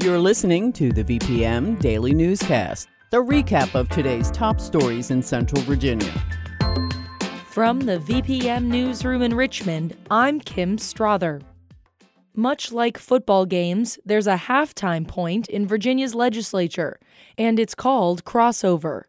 You're listening to the VPM Daily Newscast, the recap of today's top stories in Central Virginia. From the VPM Newsroom in Richmond, I'm Kim Strother. Much like football games, there's a halftime point in Virginia's legislature, and it's called crossover.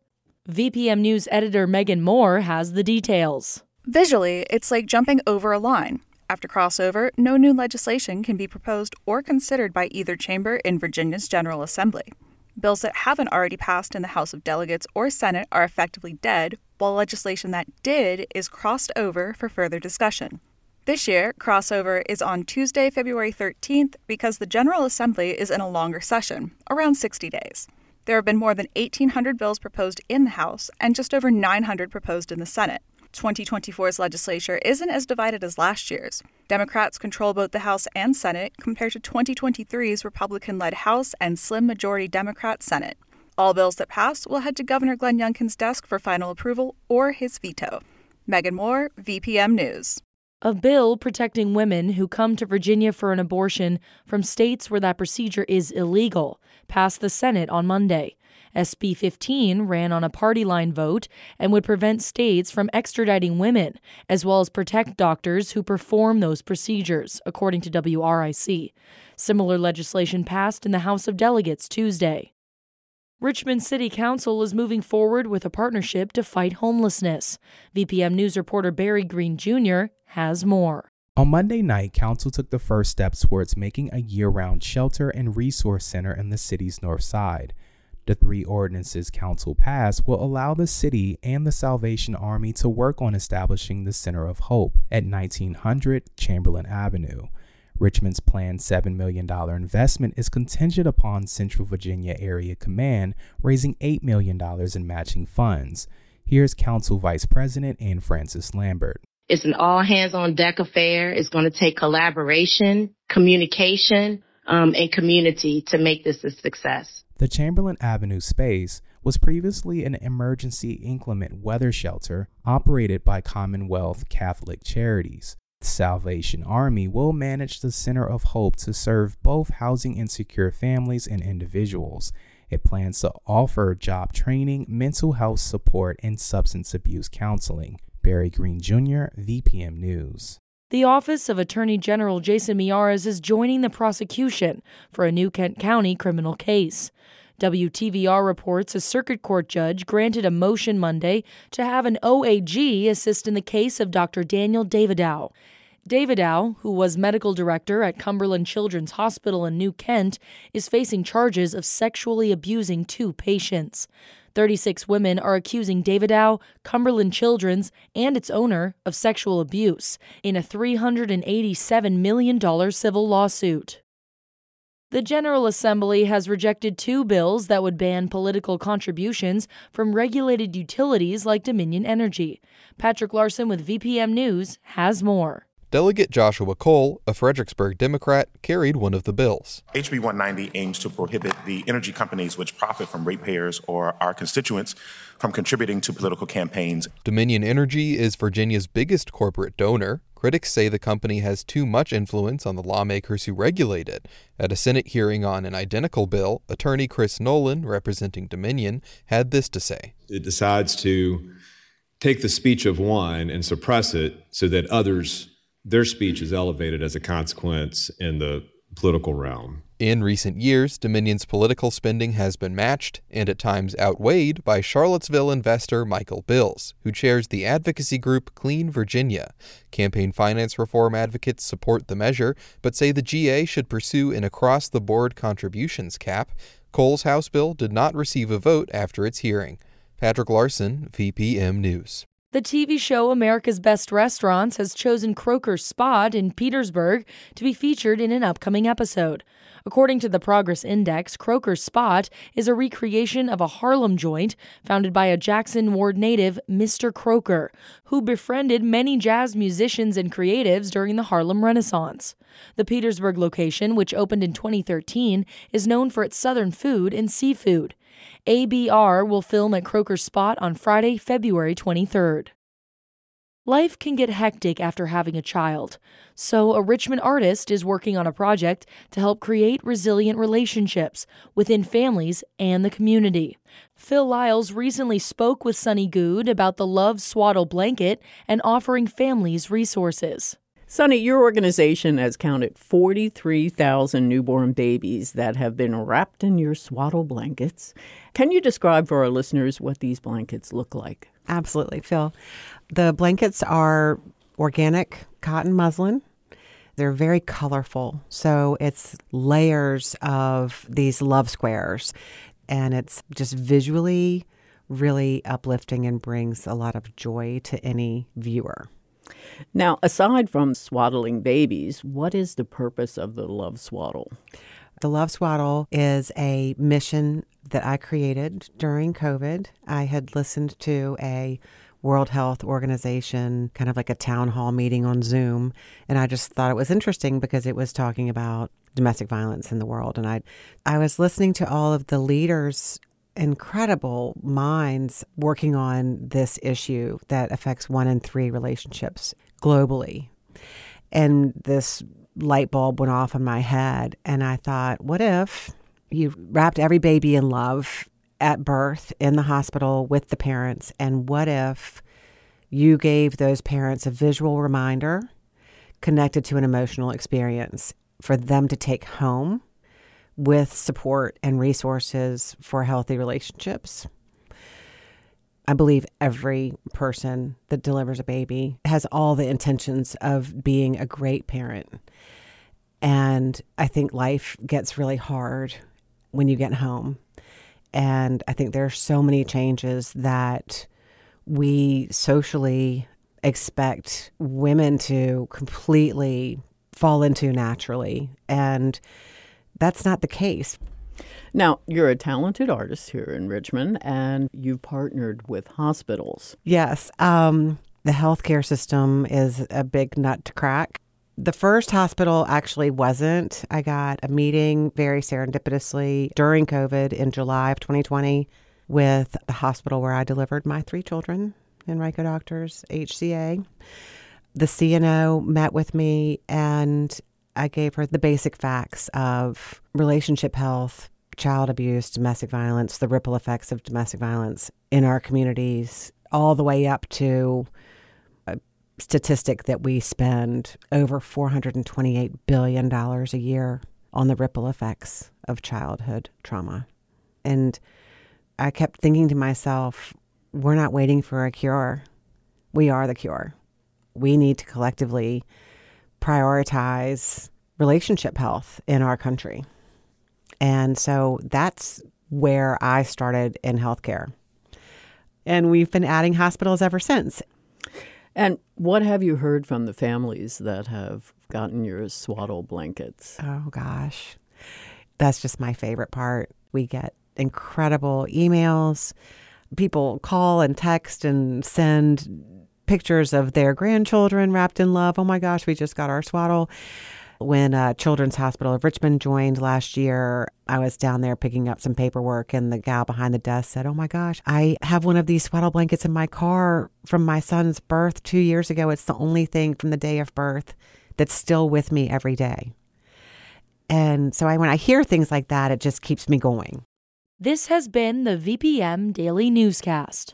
VPM News editor Megan Moore has the details. Visually, it's like jumping over a line. After crossover, no new legislation can be proposed or considered by either chamber in Virginia's General Assembly. Bills that haven't already passed in the House of Delegates or Senate are effectively dead, while legislation that did is crossed over for further discussion. This year, crossover is on Tuesday, February 13th, because the General Assembly is in a longer session, around 60 days. There have been more than 1,800 bills proposed in the House and just over 900 proposed in the Senate. 2024's legislature isn't as divided as last year's. Democrats control both the House and Senate compared to 2023's Republican led House and slim majority Democrat Senate. All bills that pass will head to Governor Glenn Youngkin's desk for final approval or his veto. Megan Moore, VPM News. A bill protecting women who come to Virginia for an abortion from states where that procedure is illegal passed the Senate on Monday. SB 15 ran on a party line vote and would prevent states from extraditing women, as well as protect doctors who perform those procedures, according to WRIC. Similar legislation passed in the House of Delegates Tuesday. Richmond City Council is moving forward with a partnership to fight homelessness. VPM News reporter Barry Green Jr. has more. On Monday night, Council took the first steps towards making a year round shelter and resource center in the city's north side. The three ordinances Council passed will allow the city and the Salvation Army to work on establishing the Center of Hope at 1900 Chamberlain Avenue. Richmond's planned $7 million investment is contingent upon Central Virginia Area Command raising $8 million in matching funds. Here's Council Vice President Ann Frances Lambert. It's an all hands on deck affair. It's going to take collaboration, communication, um, and community to make this a success. The Chamberlain Avenue space was previously an emergency inclement weather shelter operated by Commonwealth Catholic Charities. The Salvation Army will manage the Center of Hope to serve both housing insecure families and individuals. It plans to offer job training, mental health support, and substance abuse counseling. Barry Green Jr., VPM News. The Office of Attorney General Jason Miyares is joining the prosecution for a New Kent County criminal case. WTVR reports a circuit court judge granted a motion Monday to have an OAG assist in the case of Dr. Daniel Davidow. Davidow, who was medical director at Cumberland Children's Hospital in New Kent, is facing charges of sexually abusing two patients. 36 women are accusing Davidow, Cumberland Children's, and its owner of sexual abuse in a $387 million civil lawsuit. The General Assembly has rejected two bills that would ban political contributions from regulated utilities like Dominion Energy. Patrick Larsen with VPM News has more. Delegate Joshua Cole, a Fredericksburg Democrat, carried one of the bills. HB 190 aims to prohibit the energy companies which profit from ratepayers or our constituents from contributing to political campaigns. Dominion Energy is Virginia's biggest corporate donor. Critics say the company has too much influence on the lawmakers who regulate it. At a Senate hearing on an identical bill, attorney Chris Nolan, representing Dominion, had this to say It decides to take the speech of one and suppress it so that others their speech is elevated as a consequence in the political realm. In recent years, Dominion's political spending has been matched and at times outweighed by Charlottesville investor Michael Bills, who chairs the advocacy group Clean Virginia. Campaign finance reform advocates support the measure, but say the GA should pursue an across the board contributions cap. Cole's House bill did not receive a vote after its hearing. Patrick Larsen, VPM News. The TV show America's Best Restaurants has chosen Croaker's Spot in Petersburg to be featured in an upcoming episode. According to the Progress Index, Croaker's Spot is a recreation of a Harlem joint founded by a Jackson Ward native, Mr. Croker, who befriended many jazz musicians and creatives during the Harlem Renaissance. The Petersburg location, which opened in 2013, is known for its southern food and seafood. ABR will film at Croaker's Spot on Friday, February 23rd. Life can get hectic after having a child, so a Richmond artist is working on a project to help create resilient relationships within families and the community. Phil Lyles recently spoke with Sunny Good about the Love Swaddle blanket and offering families resources. Sunny, your organization has counted 43,000 newborn babies that have been wrapped in your swaddle blankets. Can you describe for our listeners what these blankets look like? Absolutely, Phil. The blankets are organic cotton muslin. They're very colorful. So it's layers of these love squares. And it's just visually really uplifting and brings a lot of joy to any viewer. Now, aside from swaddling babies, what is the purpose of the Love Swaddle? The Love Swaddle is a mission that I created during COVID. I had listened to a World Health Organization, kind of like a town hall meeting on Zoom. And I just thought it was interesting because it was talking about domestic violence in the world. And I, I was listening to all of the leaders, incredible minds working on this issue that affects one in three relationships globally. And this light bulb went off in my head. And I thought, what if you wrapped every baby in love at birth in the hospital with the parents? And what if you gave those parents a visual reminder connected to an emotional experience for them to take home with support and resources for healthy relationships? I believe every person that delivers a baby has all the intentions of being a great parent. And I think life gets really hard when you get home. And I think there are so many changes that we socially expect women to completely fall into naturally. And that's not the case. Now, you're a talented artist here in Richmond and you've partnered with hospitals. Yes. Um, the healthcare system is a big nut to crack. The first hospital actually wasn't. I got a meeting very serendipitously during COVID in July of 2020 with the hospital where I delivered my three children, in Henrico Doctors, HCA. The CNO met with me and I gave her the basic facts of relationship health, child abuse, domestic violence, the ripple effects of domestic violence in our communities, all the way up to a statistic that we spend over $428 billion a year on the ripple effects of childhood trauma. And I kept thinking to myself, we're not waiting for a cure. We are the cure. We need to collectively prioritize relationship health in our country. And so that's where I started in healthcare. And we've been adding hospitals ever since. And what have you heard from the families that have gotten your swaddle blankets? Oh, gosh. That's just my favorite part. We get incredible emails. People call and text and send pictures of their grandchildren wrapped in love. Oh my gosh, we just got our swaddle. When uh, Children's Hospital of Richmond joined last year, I was down there picking up some paperwork, and the gal behind the desk said, Oh my gosh, I have one of these swaddle blankets in my car from my son's birth two years ago. It's the only thing from the day of birth that's still with me every day. And so I, when I hear things like that, it just keeps me going. This has been the VPM Daily Newscast.